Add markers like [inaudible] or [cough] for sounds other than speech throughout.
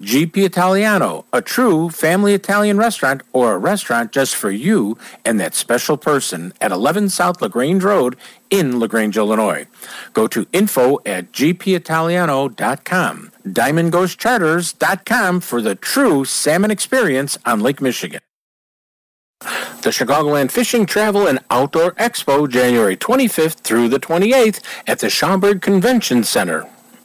GP Italiano, a true family Italian restaurant or a restaurant just for you and that special person at 11 South LaGrange Road in LaGrange, Illinois. Go to info at gpitaliano.com. DiamondGhostCharters.com for the true salmon experience on Lake Michigan. The Chicagoland Fishing, Travel, and Outdoor Expo, January 25th through the 28th at the Schaumburg Convention Center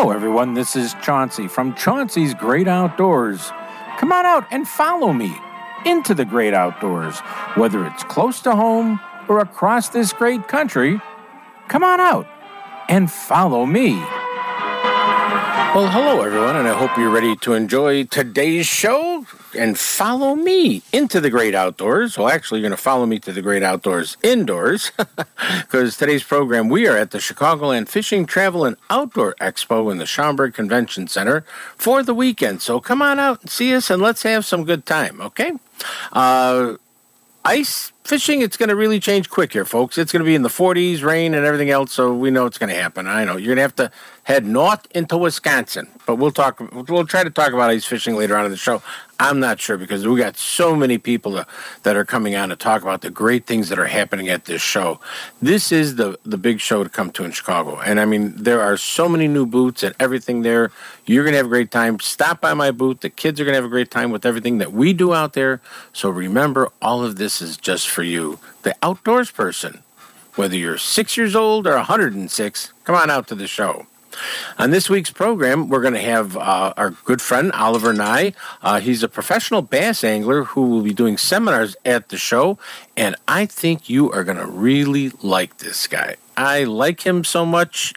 Hello, everyone. This is Chauncey from Chauncey's Great Outdoors. Come on out and follow me into the great outdoors, whether it's close to home or across this great country. Come on out and follow me. Well, hello, everyone, and I hope you're ready to enjoy today's show and follow me into the great outdoors. Well, actually, you're going to follow me to the great outdoors indoors [laughs] because today's program, we are at the Chicagoland Fishing, Travel, and Outdoor Expo in the Schaumburg Convention Center for the weekend. So come on out and see us and let's have some good time, okay? Uh, ice fishing, it's going to really change quick here, folks. It's going to be in the 40s, rain, and everything else, so we know it's going to happen. I know you're going to have to head north into Wisconsin, but we'll talk. We'll try to talk about ice fishing later on in the show. I'm not sure because we got so many people that, are coming on to talk about the great things that are happening at this show. This is the the big show to come to in Chicago, and I mean there are so many new booths and everything there. You're going to have a great time. Stop by my booth. The kids are going to have a great time with everything that we do out there. So remember, all of this is just for you, the outdoors person. Whether you're six years old or 106, come on out to the show. On this week's program, we're going to have uh, our good friend Oliver Ngy. Uh, he's a professional bass angler who will be doing seminars at the show, and I think you are going to really like this guy. I like him so much.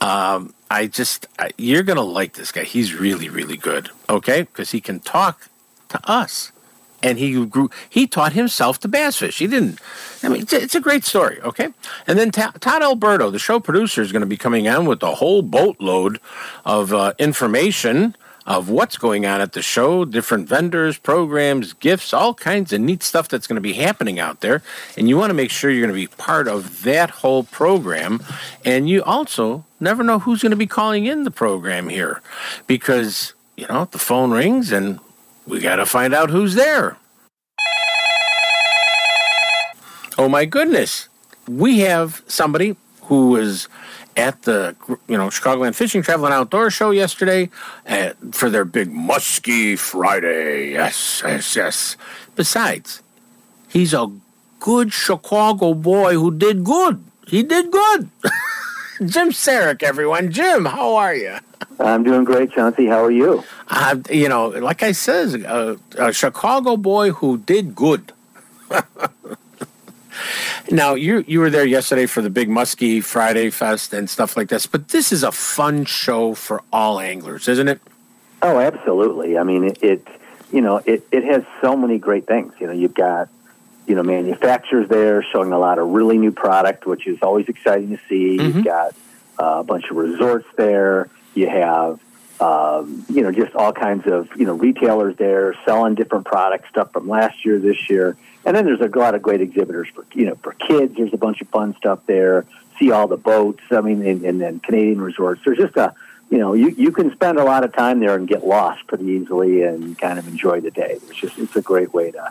Um, I just, I, you're going to like this guy. He's really, really good, okay? Because he can talk to us and he grew he taught himself to bass fish. He didn't i mean it's a, it's a great story okay? And then Ta- todd alberto the show producer is going to be coming on with a whole boatload of uh, information of what's going on at the show different vendors programs gifts all kinds of neat stuff that's going to be happening out there. And you want to make sure you're going to be part of that whole program. And you also never know who's going to be calling in the program here because you know the phone rings and we got to find out who's there. Oh my goodness. We have somebody who was at the you know Chicagoland Fishing Travel and Outdoor Show yesterday at, for their big Muskie Friday. Yes, yes, yes. Besides, he's a good Chicago boy who did good. He did good. [laughs] Jim Saric, everyone. Jim, how are you? I'm doing great, Chauncey. How are you? Uh, you know, like I says, uh, a Chicago boy who did good. [laughs] now you you were there yesterday for the big Muskie Friday Fest and stuff like this, but this is a fun show for all anglers, isn't it? Oh, absolutely. I mean, it, it you know it, it has so many great things. You know, you've got you know manufacturers there showing a lot of really new product, which is always exciting to see. Mhm. You've got uh, a bunch of resorts there. You have um, you know just all kinds of you know retailers there selling different products, stuff from last year, this year, and then there's a lot of great exhibitors for you know for kids. There's a bunch of fun stuff there. See all the boats. I mean, and, and then Canadian resorts. There's just a you know, you, you can spend a lot of time there and get lost pretty easily and kind of enjoy the day. It's just it's a great way to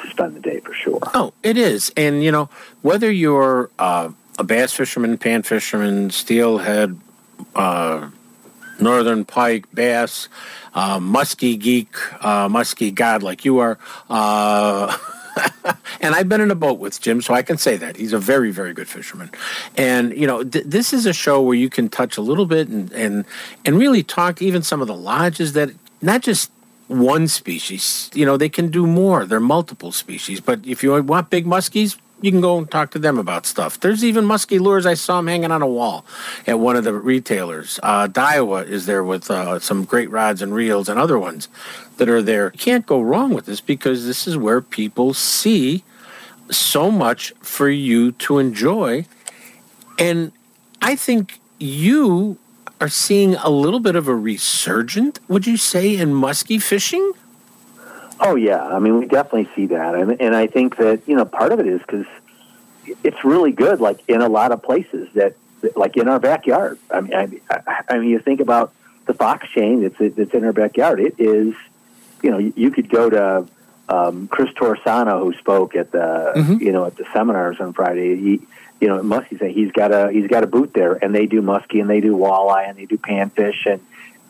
to spend the day for sure. Oh, it is. And, you know, whether you're uh, a bass fisherman, pan fisherman, steelhead, uh, northern pike, bass, uh, muskie geek, uh, muskie god like you are. Uh, [laughs] and I've been in a boat with Jim, so I can say that he's a very, very good fisherman. And you know, th- this is a show where you can touch a little bit and and and really talk even some of the lodges that not just one species. You know, they can do more. They're multiple species. But if you want big muskies, you can go and talk to them about stuff. There's even musky lures. I saw them hanging on a wall at one of the retailers. Uh, Daiwa is there with uh, some great rods and reels and other ones that are there. You can't go wrong with this because this is where people see so much for you to enjoy. And I think you are seeing a little bit of a resurgent, would you say, in musky fishing? Oh yeah, I mean we definitely see that, and and I think that you know part of it is because it's really good, like in a lot of places that, like in our backyard. I mean, I, I mean, you think about the fox chain that's that's in our backyard. It is, you know, you could go to um, Chris Torsano who spoke at the Mhm. you know at the seminars on Friday. He, you know, muskie say he's got a he's got a booth there, and they do muskie and they do walleye and they do panfish and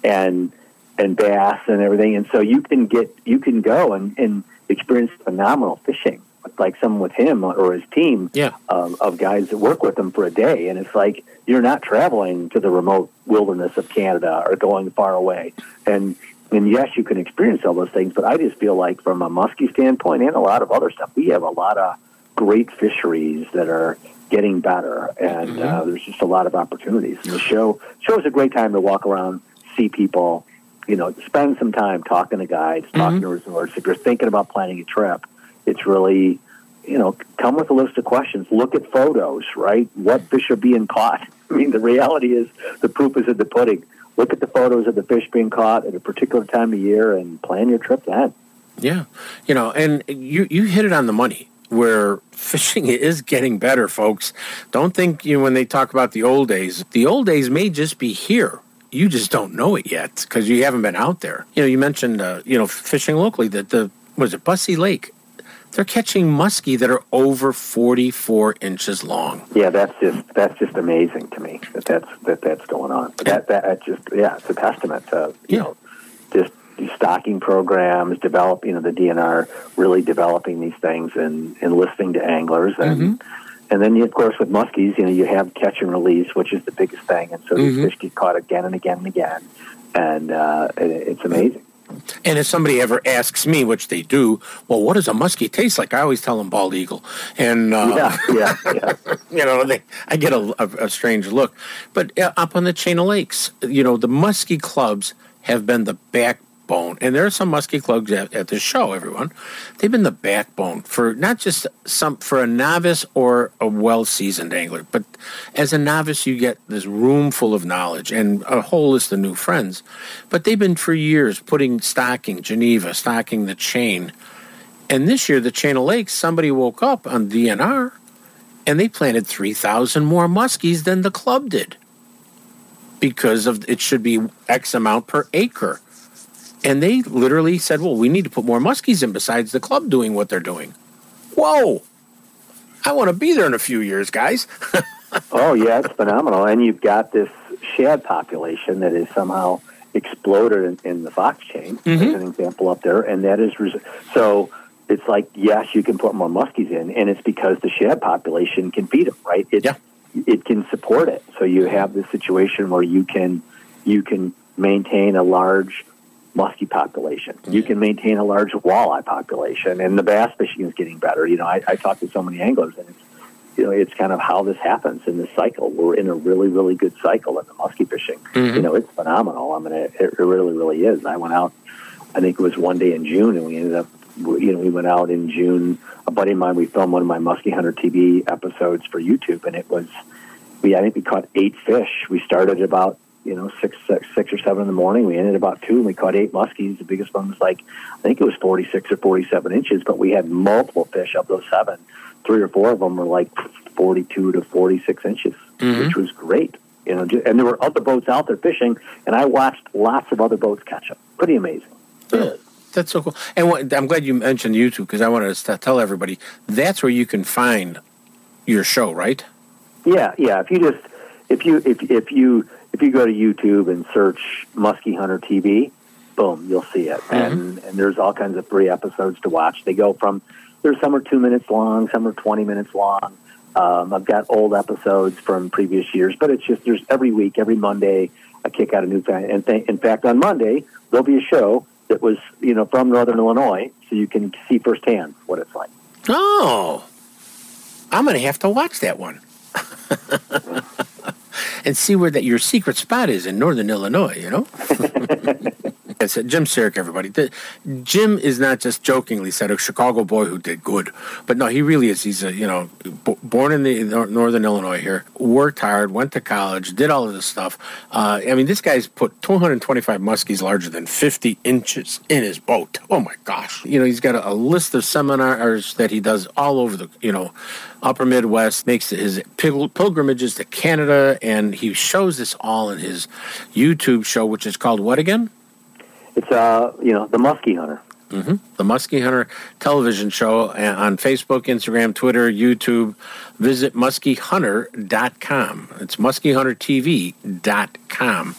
and and bass and everything. And so you can get you can go and, and experience phenomenal fishing, like someone with him or his team Yeah. um, of guys that work with him for a day. And it's like you're not traveling to the remote wilderness of Canada or going far away. And and yes, you can experience all those things, but I just feel like from a muskie standpoint and a lot of other stuff, we have a lot of great fisheries that are getting better, and uh, there's just a lot of opportunities. And the show show is a great time to walk around, see people, you know, spend some time talking to guides, talking mm-hmm. to resorts. If you're thinking about planning a trip, it's really, you know, come with a list of questions. Look at photos, right? What fish are being caught? [laughs] I mean, the reality is the proof is in the pudding. Look at the photos of the fish being caught at a particular time of year and plan your trip then. Yeah, you know, and you you hit it on the money. Where [laughs] fishing is getting better, folks. Don't think you know, when they talk about the old days. The old days may just be here. You just don't know it yet because you haven't been out there. You know, you mentioned uh, you know fishing locally. That the was it Busse Lake? They're catching muskie that are over forty four inches long. Yeah, that's just that's just amazing to me that that's that that's going on. That that, that just yeah, it's a testament to you Yeah. know just stocking programs, develop you know the DNR really developing these things and and listening to anglers and. And then, of course, with muskies, you know, you have catch and release, which is the biggest thing, and so these Mhm. fish get caught again and again and again, and uh, it, it's amazing. And if somebody ever asks me, which they do, well, what does a muskie taste like? I always tell them bald eagle, and uh, Yeah, yeah, yeah. [laughs] you know, they, I get a, a, a strange look. But uh, up on the chain of lakes, you know, the muskie clubs have been the backbone, and there are some muskie clubs at, at this show. Everyone, they've been the backbone for not just some for a novice or a well-seasoned angler, but as a novice, you get this room full of knowledge and a whole list of new friends. But they've been for years putting stocking Geneva, stocking the chain. And this year, the Chain of Lakes, somebody woke up on DNR and they planted 3,000 more muskies than the club did because of it should be X amount per acre. And they literally said, well, we need to put more muskies in besides the club doing what they're doing. Whoa! I want to be there in a few years, guys. [laughs] Oh yeah, it's phenomenal. And you've got this shad population that is somehow exploded in, in the fox chain, as mm-hmm. an example up there, and that is res- so. It's like yes, you can put more muskies in, and it's because the shad population can feed them, right? It, Yeah. it can support it. So you have this situation where you can you can maintain a large muskie population. You can maintain a large walleye population, and the bass fishing is getting better. You know, I, I talk to so many anglers, and it's you know, it's kind of how this happens in this cycle. We're in a really, really good cycle in the muskie fishing. Mm-hmm. You know, it's phenomenal. I mean, it, it really, really is. I went out, I think it was one day in June, and we ended up, you know, we went out in June. A buddy of mine, we filmed one of my Muskie Hunter TV episodes for YouTube, and it was, we I think we caught eight fish. We started about you know six, six, six or seven in the morning. We ended about two, and we caught eight muskies. The biggest one was like, I think it was forty six or forty seven inches, but we had multiple fish of those seven three or four of them were like 42 to 46 inches, mm-hmm. which was great. You know, and there were other boats out there fishing, and I watched lots of other boats catch them. Pretty amazing. Yeah, that's so cool. And what, I'm glad you mentioned YouTube because I wanted to tell everybody that's where you can find your show, right? Yeah, yeah. If you just if you if if you if you go to YouTube and search Muskie Hunter TV, boom, you'll see it. And and there's all kinds of free episodes to watch. They go from there's some are two minutes long, some are 20 minutes long. Um, I've got old episodes from previous years, but it's just there's every week, every Monday, I kick out a new fan. And th- in fact, on Monday there'll be a show that was you know from Northern Illinois, so you can see firsthand what it's like. Oh, I'm going to have to watch that one. [laughs] and see where that your secret spot is in northern Illinois, you know? [laughs] [laughs] Uh, Jim Saric, everybody. The, Jim is not just jokingly said a Chicago boy who did good, but no, he really is. He's a you know b- born in the nor- northern Illinois here, worked hard, went to college, did all of this stuff. Uh, I mean, this guy's put 225 muskies larger than 50 inches in his boat. Oh my gosh! You know, he's got a, a list of seminars that he does all over the you know upper Midwest, makes his pil- pilgrimages to Canada, and he shows this all in his YouTube show, which is called what again? It's uh you know the Muskie Hunter. hmm The Muskie Hunter television show uh, on Facebook, Instagram, Twitter, YouTube. Visit muskiehunter.com. It's muskiehuntertv.com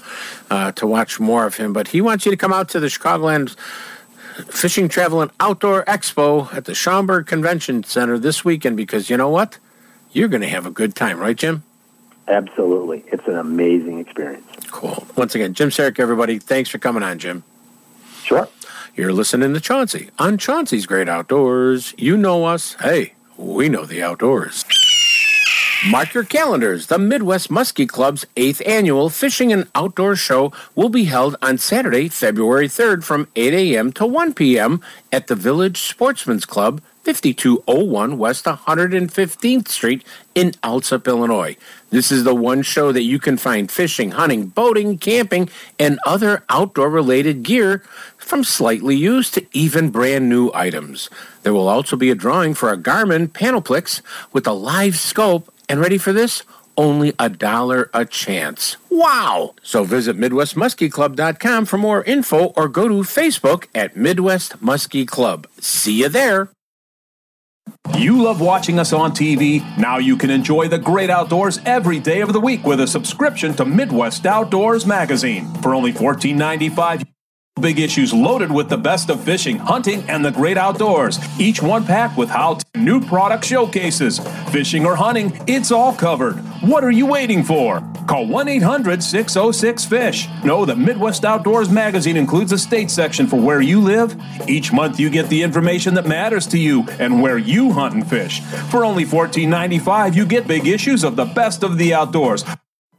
uh, to watch more of him. But he wants you to come out to the Chicagoland Fishing, Travel, and Outdoor Expo at the Schaumburg Convention Center this weekend because you know what? You're going to have a good time, right, Jim? Absolutely, it's an amazing experience. Cool. Once again, Jim Saric, everybody, thanks for coming on, Jim. Sure. You're listening to Chauncey on Chauncey's Great Outdoors. You know us. Hey, we know the outdoors. Mark your calendars. The Midwest Muskie Club's eighth annual fishing and outdoor show will be held on Saturday, February 3rd from 8 a.m. to 1 p.m. at the Village Sportsman's Club, 5201 West 115th Street in Alsip, Illinois. This is the one show that you can find fishing, hunting, boating, camping, and other outdoor related gear from slightly used to even brand new items. There will also be a drawing for a Garmin Panoptix with a live scope, and ready for this? Only a dollar a chance. Wow! So visit MidwestMuskieClub.com for more info or go to Facebook at Midwest Muskie Club. See you there. You love watching us on TV? Now you can enjoy the great outdoors every day of the week with a subscription to Midwest Outdoors Magazine. For only $14.95, big issues loaded with the best of fishing, hunting, and the great outdoors. Each one packed with how to new product showcases. Fishing or hunting, it's all covered. What are you waiting for? Call 1 800 606 FISH. Know that Midwest Outdoors Magazine includes a state section for where you live. Each month you get the information that matters to you and where you hunt and fish. For only $14.95, you get big issues of the best of the outdoors.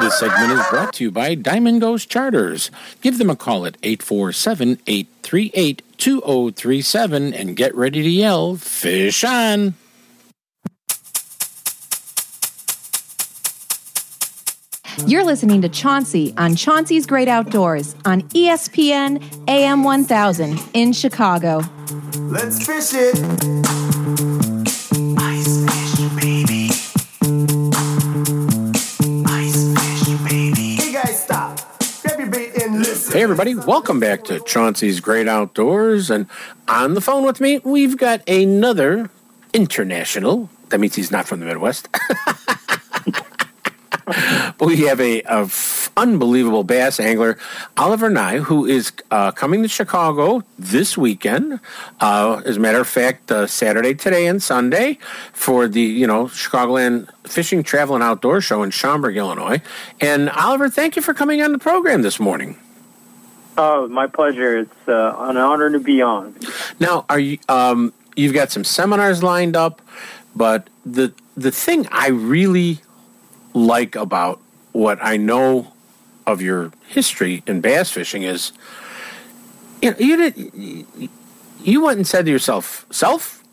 This segment is brought to you by Diamond Ghost Charters. Give them a call at 847 838 2037 and get ready to yell, Fish on! You're listening to Chauncey on Chauncey's Great Outdoors on ESPN AM 1000 in Chicago. Let's fish it. Hey, everybody, welcome back to Chauncey's Great Outdoors. And on the phone with me, we've got another international. That means he's not from the Midwest. but [laughs] we have a, a f- unbelievable bass angler, Oliver Ngy, who is uh, coming to Chicago this weekend. Uh, as a matter of fact, uh, Saturday, today, and Sunday for the you know Chicagoland Fishing, Travel, and Outdoor Show in Schaumburg, Illinois. And Oliver, thank you for coming on the program this morning. Oh, my pleasure. It's uh, an honor to be on. Now, are you? Um, you've got some seminars lined up, but the the thing I really like about what I know of your history in bass fishing is, you know, you did you went and said to yourself, "Self,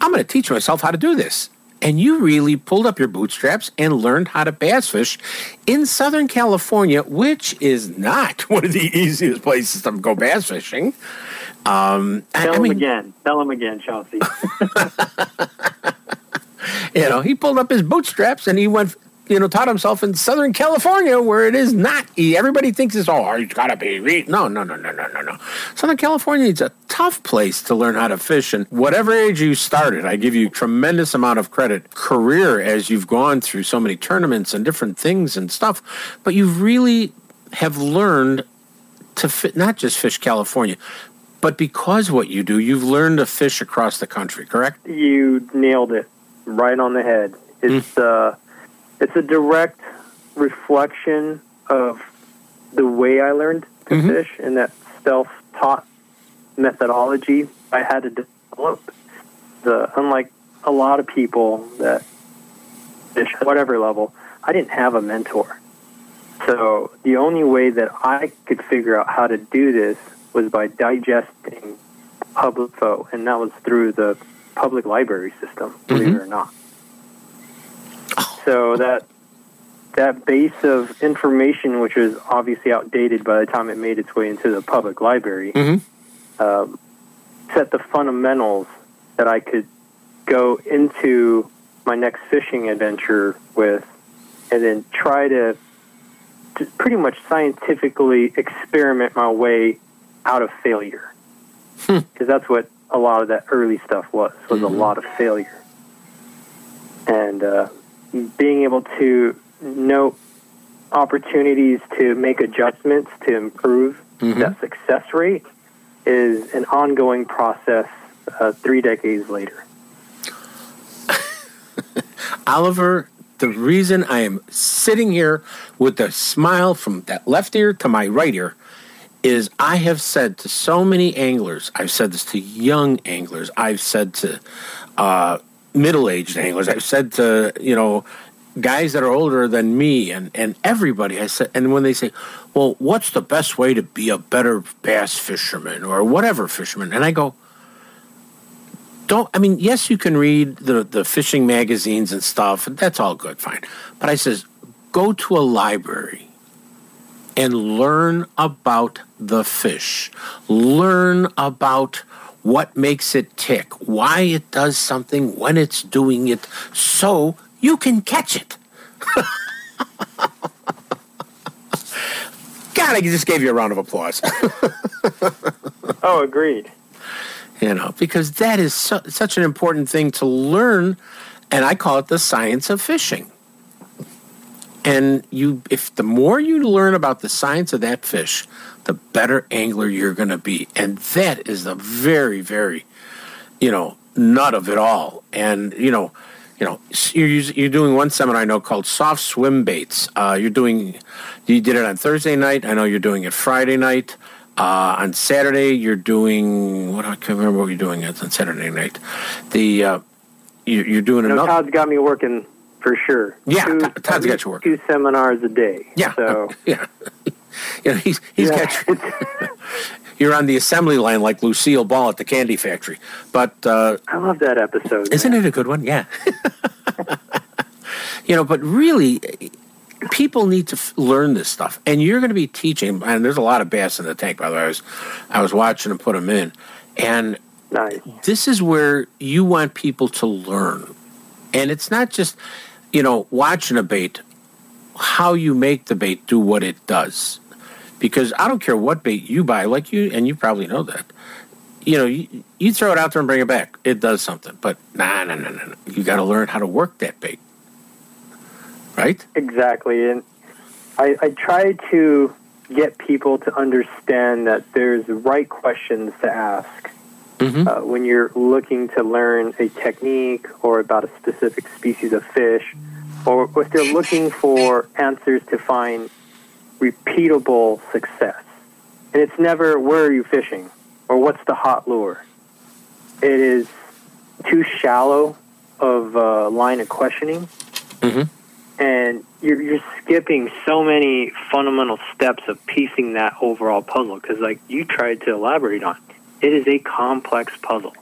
I'm going to teach myself how to do this." And you really pulled up your bootstraps and learned how to bass fish in Southern California, which is not [laughs] one of the easiest places to go bass fishing. Um, Tell I him mean, again. Tell him again, Chauncey. [laughs] you know, he pulled up his bootstraps and he went, you know, taught himself in Southern California where it is not. Everybody thinks it's, oh, it's got to be. re-" No, no, no, no, no, no, no. Southern California is a tough place to learn how to fish. And whatever age you started, I give you tremendous amount of credit. Career as you've gone through so many tournaments and different things and stuff. But you really have learned to fit, not just fish California, but because what you do, you've learned to fish across the country, correct? you nailed it right on the head. It's uh, it's a direct reflection of the way I learned to mm-hmm. fish and that self-taught methodology I had to develop. The unlike a lot of people that fish at whatever level, I didn't have a mentor. So the only way that I could figure out how to do this was by digesting public info, and that was through the public library system, believe it mm-hmm. or not. So that that base of information, which was obviously outdated by the time it made its way into the public library, um, set the fundamentals that I could go into my next fishing adventure with, and then try to, to pretty much scientifically experiment my way out of failure. Because that's what a lot of that early stuff was was a lot of failure, and uh, being able to note opportunities to make adjustments to improve that success rate is an ongoing process. Uh, three decades later. [laughs] Oliver, the reason I am sitting here with a smile from that left ear to my right ear is I have said to so many anglers, I've said this to young anglers, I've said to uh, middle aged anglers, I've said to, you know, guys that are older than me and, and everybody, I said, and when they say, well, what's the best way to be a better bass fisherman or whatever fisherman? And I go, don't I mean yes you can read the the fishing magazines and stuff and that's all good fine. But I says go to a library and learn about the fish. Learn about what makes it tick why it does something when it's doing it so you can catch it [laughs] God I just gave you a round of applause [laughs] Oh, agreed. you know, because that is su- such an important thing to learn, and I call it the science of fishing. And you, if the more you learn about the science of that fish, the better angler you're going to be, and that is the very, very, you know, nut of it all. And you know, you know, you're you're doing one seminar I know called soft swim baits. Uh, you're doing, you did it on Thursday night. I know you're doing it Friday night. Uh, on Saturday, you're doing what I can't remember what you're doing It's on Saturday night. The uh, you're, you're doing You know, another. Todd's got me working for sure. Yeah, Two- Todd- Todd's got you working. Two seminars a day. Yeah, So [laughs] yeah. You know, he's he's Yeah. got [laughs] you're on the assembly line like Lucille Ball at the candy factory. But uh, I love that episode. Isn't man. it a good one? Yeah. [laughs] you know, but really, people need to f- learn this stuff, and you're going to be teaching. And there's a lot of bass in the tank, by the way. I was, I was watching them put them in, and Nice. This is where you want people to learn. And it's not just, you know, watching a bait, how you make the bait do what it does. Because I don't care what bait you buy, like you, and you probably know that. You know, you, you throw it out there and bring it back. It does something. But nah, nah, nah, nah. You got to learn how to work that bait. Right? Exactly. And I, I try to get people to understand that there's right questions to ask Mm-hmm. uh, when you're looking to learn a technique or about a specific species of fish, or if they're looking for answers to find repeatable success. And it's never where are you fishing or what's the hot lure. It is too shallow of a line of questioning, Mm-hmm. and you're, you're skipping so many fundamental steps of piecing that overall puzzle. Because, like you tried to elaborate on, it is a complex puzzle,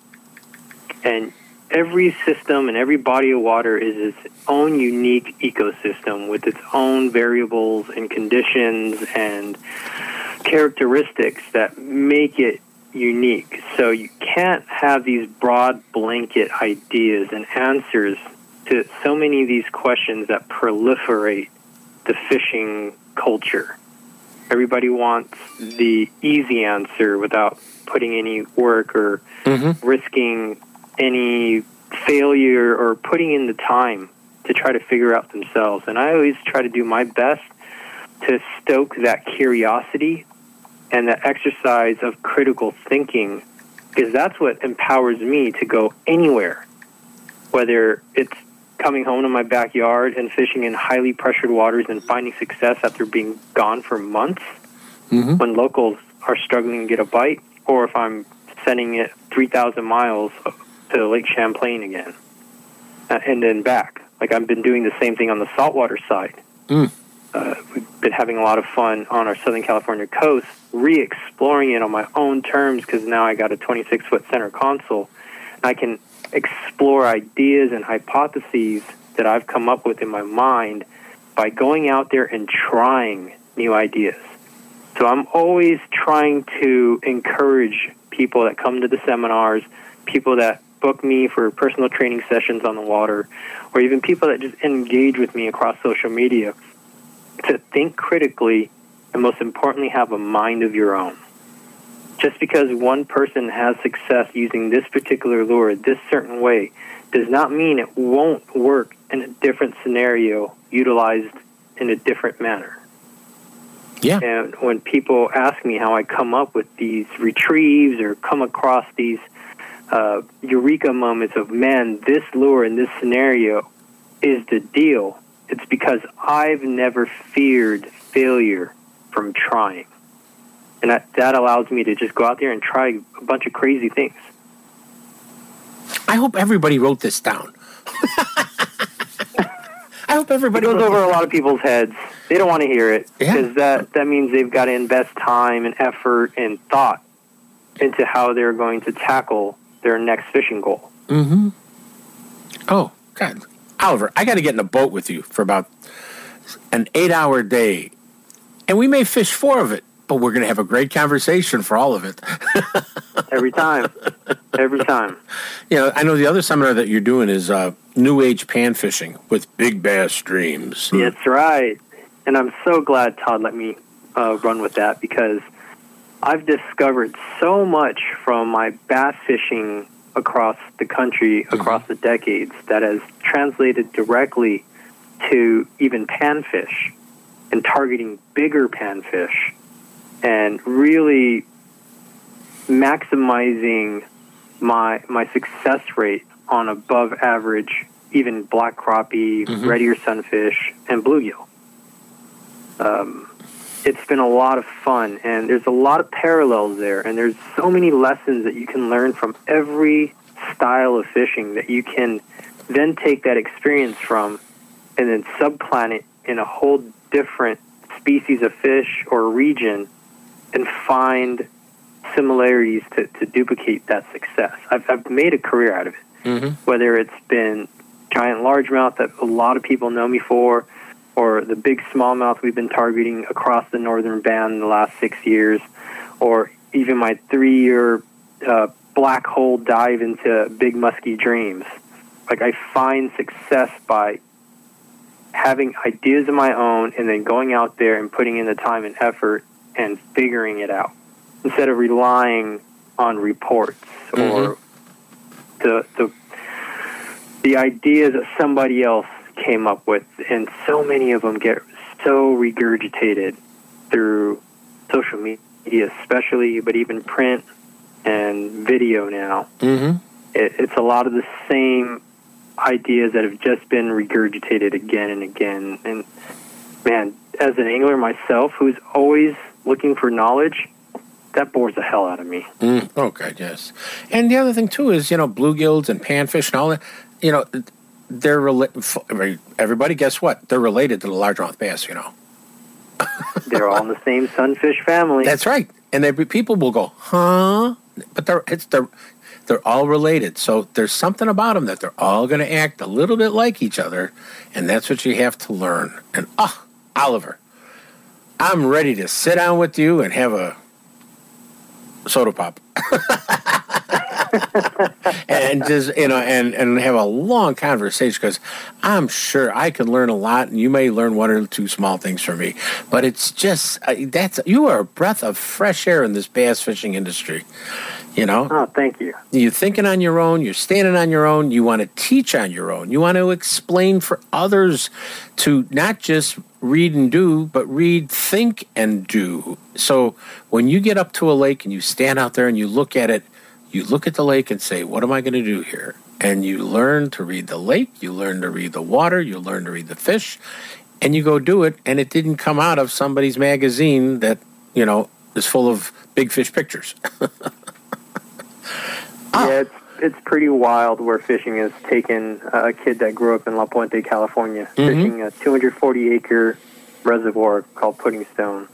and every system and every body of water is its own unique ecosystem with its own variables and conditions and characteristics that make it unique. So you can't have these broad blanket ideas and answers to so many of these questions that proliferate the fishing culture. Everybody wants the easy answer without putting any work or Mm-hmm. risking any failure or putting in the time to try to figure out themselves. And I always try to do my best to stoke that curiosity and that exercise of critical thinking because that's what empowers me to go anywhere, whether it's coming home to my backyard and fishing in highly pressured waters and finding success after being gone for months Mm-hmm. when locals are struggling to get a bite, or if I'm sending it 3,000 miles to Lake Champlain again uh, and then back. Like I've been doing the same thing on the saltwater side. Mm. Uh, we've been having a lot of fun on our Southern California coast, re-exploring it on my own terms because now I got a 26-foot center console. And I can explore ideas and hypotheses that I've come up with in my mind by going out there and trying new ideas. So I'm always trying to encourage people that come to the seminars, people that book me for personal training sessions on the water, or even people that just engage with me across social media to think critically and most importantly have a mind of your own. Just because one person has success using this particular lure this certain way does not mean it won't work in a different scenario utilized in a different manner. Yeah. And when people ask me how I come up with these retrieves or come across these uh, eureka moments of, man, this lure in this scenario is the deal, it's because I've never feared failure from trying. And that, that allows me to just go out there and try a bunch of crazy things. I hope everybody wrote this down. [laughs] I hope everybody It goes over a lot of people's heads. They don't want to hear it Yeah. because that, that means they've got to invest time and effort and thought into how they're going to tackle their next fishing goal. Mm-hmm. Oh, God. Oliver, I got to get in a boat with you for about an eight hour day. And we may fish four of it, but we're going to have a great conversation for all of it. [laughs] Every time. Every time. You know, I know the other seminar that you're doing is uh, New Age pan fishing with big bass streams. That's right. And I'm so glad Todd let me uh, run with that because I've discovered so much from my bass fishing across the country, across the decades, that has translated directly to even panfish and targeting bigger panfish and really maximizing my my success rate on above average even black crappie, Mhm. red ear sunfish, and bluegill. Um, it's been a lot of fun, and there's a lot of parallels there, and there's so many lessons that you can learn from every style of fishing that you can then take that experience from and then subplant it in a whole different species of fish or region and find similarities to, to duplicate that success. I've, I've made a career out of it Mm-hmm. whether it's been giant largemouth that a lot of people know me for, or the big smallmouth we've been targeting across the northern band in the last six years, or even my three-year uh, black hole dive into big musky dreams. Like I find success by having ideas of my own and then going out there and putting in the time and effort and figuring it out instead of relying on reports or the the the ideas that somebody else came up with and so many of them get so regurgitated through social media especially but even print and video now Mm-hmm. it, it's a lot of the same ideas that have just been regurgitated again and again. And man, as an angler myself, who's always looking for knowledge, that bores the hell out of me. Mm, okay, yes. And the other thing too is you know bluegills and panfish and all that. You know, they're rela- everybody. Guess what? They're related to the largemouth bass. You know. [laughs] They're all in the same sunfish family. That's right. And they, people will go, huh? But they're it's they're they're all related. So there's something about them that they're all going to act a little bit like each other, and that's what you have to learn. And ah, Oliver, I'm ready to sit down with you and have a soda pop. [laughs] [laughs] and just you know and and have a long conversation because i'm sure i can learn a lot and you may learn one or two small things from me. But it's just uh, that's you are a breath of fresh air in this bass fishing industry you know? Oh thank you. You're thinking on your own you're standing on your own you want to teach on your own. You want to explain for others to not just read and do but read think and do. So when you get up to a lake and you stand out there and you look at it you look at the lake and say, What am I going to do here? And you learn to read the lake, you learn to read the water, you learn to read the fish, and you go do it. And it didn't come out of somebody's magazine that, you know, is full of big fish pictures. [laughs] Yeah, it's it's pretty wild where fishing has taken a kid that grew up in La Puente, California, fishing a 240 acre reservoir called Puddingstone.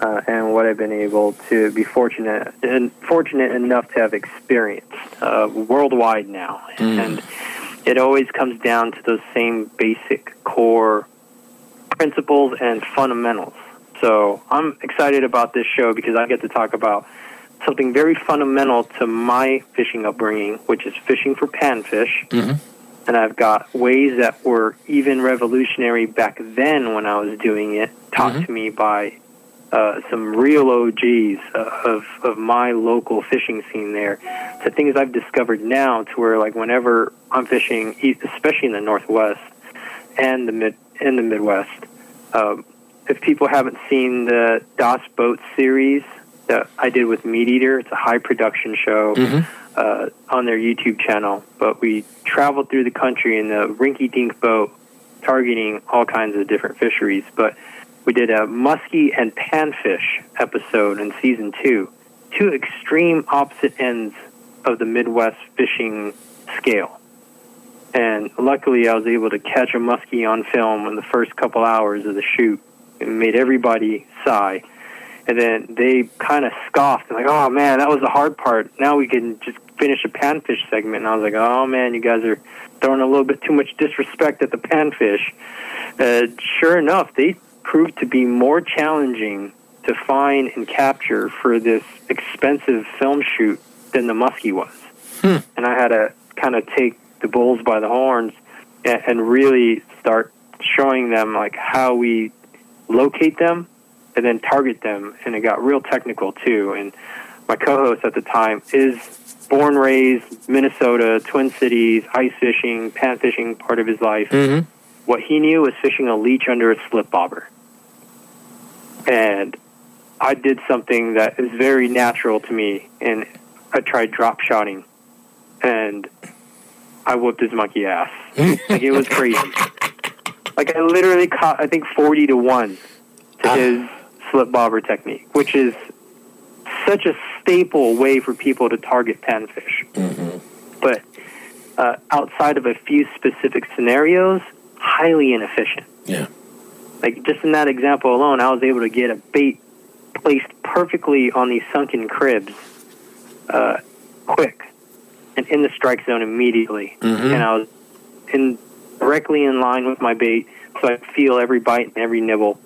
Uh, and what I've been able to be fortunate and fortunate enough to have experienced uh, worldwide now, mm. and it always comes down to those same basic core principles and fundamentals. So I'm excited about this show because I get to talk about something very fundamental to my fishing upbringing, which is fishing for panfish. Mm-hmm. And I've got ways that were even revolutionary back then when I was doing it, taught mm-hmm. to me by uh, some real OGs uh, of of my local fishing scene there. To things I've discovered now, to where like whenever I'm fishing, especially in the Northwest and the mid in the Midwest, um, if people haven't seen the DOS Boat series that I did with Meat Eater, it's a high production show uh, on their YouTube channel. But we traveled through the country in the rinky dink boat, targeting all kinds of different fisheries. But we did a muskie and panfish episode in season two, two extreme opposite ends of the Midwest fishing scale. And luckily, I was able to catch a muskie on film in the first couple hours of the shoot. It made everybody sigh. And then they kind of scoffed, like, "Oh man, that was the hard part. Now we can just finish a panfish segment." And I was like, "Oh man, you guys are throwing a little bit too much disrespect at the panfish." Uh, sure enough, they proved to be more challenging to find and capture for this expensive film shoot than the muskie was. Hmm. And I had to kind of take the bulls by the horns and, and really start showing them like how we locate them and then target them. And it got real technical too. And my co-host at the time is born, raised Minnesota, Twin Cities, ice fishing, pan fishing, part of his life. Mm-hmm. What he knew was fishing a leech under a slip bobber. And I did something that is very natural to me, and I tried drop shotting, and I whooped his monkey ass. [laughs] like it was crazy. Like I literally caught, I think forty to one to his slip bobber technique, which is such a staple way for people to target panfish. But uh, outside of a few specific scenarios, highly inefficient. Yeah. Like just in that example alone, I was able to get a bait placed perfectly on these sunken cribs, uh, quick, and in the strike zone immediately. And I was in directly in line with my bait, so I could feel every bite and every nibble.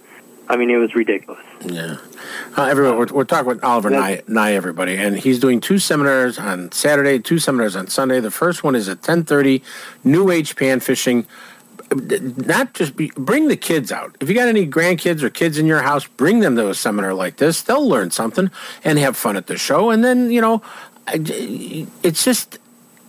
I mean, it was ridiculous. Yeah. Uh, everyone, we're, we're talking with Oliver Ngy, Ngy, everybody, and he's doing two seminars on Saturday, two seminars on Sunday. The first one is at 1030, New Age Pan Fishing. Not just be, bring the kids out. If you got any grandkids or kids in your house, bring them to a seminar like this. They'll learn something and have fun at the show. And then, you know, it's just,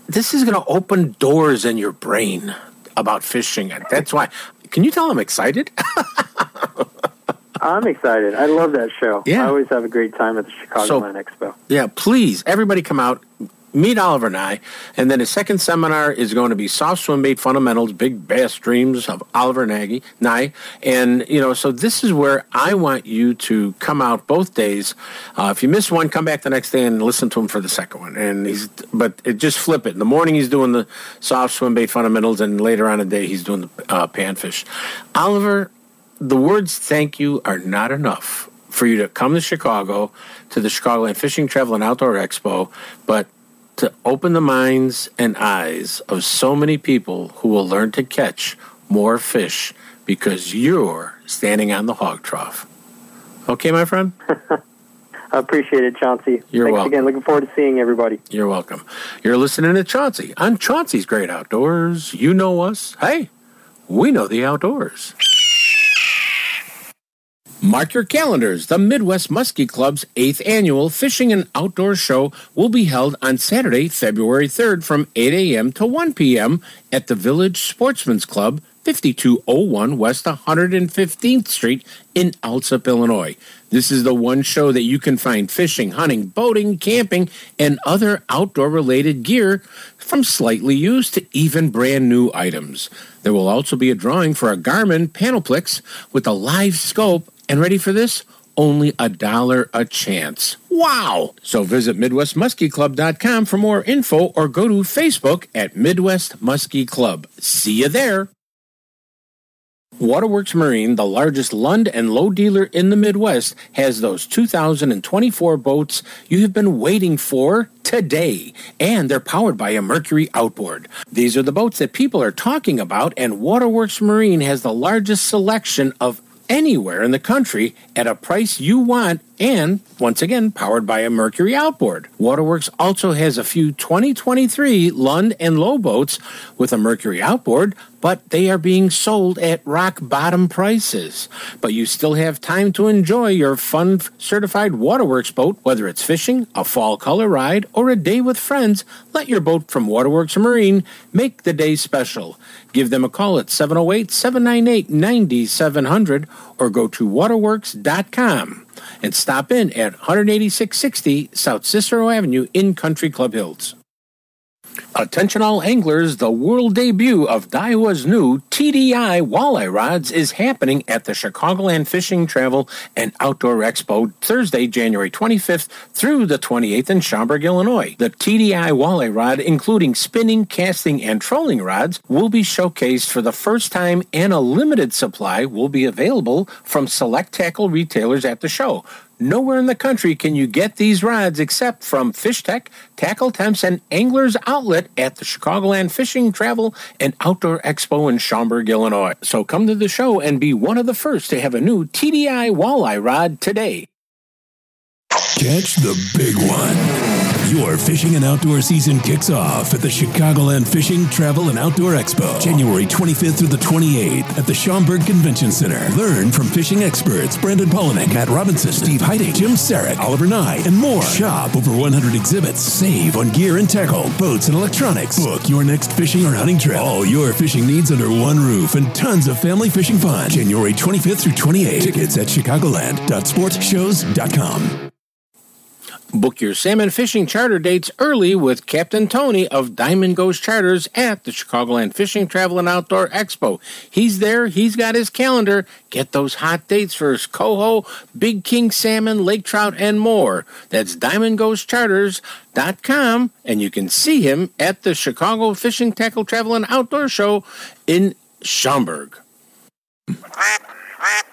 this is going to open doors in your brain about fishing. And that's why. Can you tell I'm excited? [laughs] I'm excited. I love that show. Yeah. I always have a great time at the Chicago So- Land Expo. Yeah, please, everybody come out, meet Oliver Ngy. And then his second seminar is going to be Soft Swim Bait Fundamentals, Big Bass Dreams of Oliver Nagy, Ngy. And, you know, so this is where I want you to come out both days. Uh, if you miss one, come back the next day and listen to him for the second one. And he's, but it, just flip it. In the morning, he's doing the Soft Swim Bait Fundamentals, and later on in the day, he's doing the uh, Panfish. Oliver, the words thank you are not enough for you to come to Chicago to the Chicago Chicagoland Fishing Travel and Outdoor Expo, but to open the minds and eyes of so many people who will learn to catch more fish because you're standing on the hog trough. Okay, my friend? I [laughs] appreciate it, Chauncey. You're Thanks welcome. again. Looking forward to seeing everybody. You're welcome. You're listening to Chauncey on Chauncey's Great Outdoors. You know us. Hey, we know the outdoors. Mark your calendars. The Midwest Muskie Club's eighth annual fishing and outdoor show will be held on Saturday, February 3rd from 8 a.m. to 1 p.m. at the Village Sportsman's Club, 5201 West 115th Street in Alsip, Illinois. This is the one show that you can find fishing, hunting, boating, camping, and other outdoor related gear from slightly used to even brand new items. There will also be a drawing for a Garmin Panoptix with a live scope, and ready for this? Only a dollar a chance. Wow! So visit MidwestMuskieClub.com for more info or go to Facebook at Midwest Muskie Club. See you there! Waterworks Marine, the largest Lund and Lowe dealer in the Midwest, has those 2024 boats you have been waiting for today. And they're powered by a Mercury outboard. These are the boats that people are talking about, and Waterworks Marine has the largest selection of anywhere in the country at a price you want and once again powered by a Mercury outboard. Waterworks also has a few 2023 Lund and Lowe boats with a Mercury outboard, but they are being sold at rock bottom prices. But you still have time to enjoy your fun certified Waterworks boat, whether it's fishing, a fall color ride, or a day with friends. Let your boat from Waterworks Marine make the day special. Give them a call at 708 798 9700 or go to waterworks.com and stop in at 18660 South Cicero Avenue in Country Club Hills. Attention all anglers, the world debut of Daiwa's new TDI walleye rods is happening at the Chicagoland Fishing Travel and Outdoor Expo Thursday, January 25th through the 28th in Schaumburg, Illinois. The TDI walleye rod, including spinning, casting, and trolling rods, will be showcased for the first time and a limited supply will be available from select tackle retailers at the show. Nowhere in the country can you get these rods except from Fish Tech, Tackle Temps, and Anglers Outlet at the Chicagoland Fishing, Travel, and Outdoor Expo in Schaumburg, Illinois. So come to the show and be one of the first to have a new TDI walleye rod today. Catch the big one. Your fishing and outdoor season kicks off at the Chicagoland Fishing, Travel, and Outdoor Expo, January 25th through the 28th at the Schaumburg Convention Center. Learn from fishing experts Brandon Palaniuk, Matt Robinson, Steve Heiding, Jim Saric, Oliver Ngy, and more. Shop over 100 exhibits. Save on gear and tackle, boats and electronics. Book your next fishing or hunting trip. All your fishing needs under one roof and tons of family fishing fun. January 25th through 28th. Tickets at chicagoland.sportshows.com. Book your salmon fishing charter dates early with Captain Tony of Diamond Ghost Charters at the Chicagoland Fishing Travel and Outdoor Expo. He's there, he's got his calendar. Get those hot dates for his coho, big king salmon, lake trout, and more. That's diamondghostcharters.com, and you can see him at the Chicago Fishing Tackle Travel and Outdoor Show in Schaumburg. [laughs]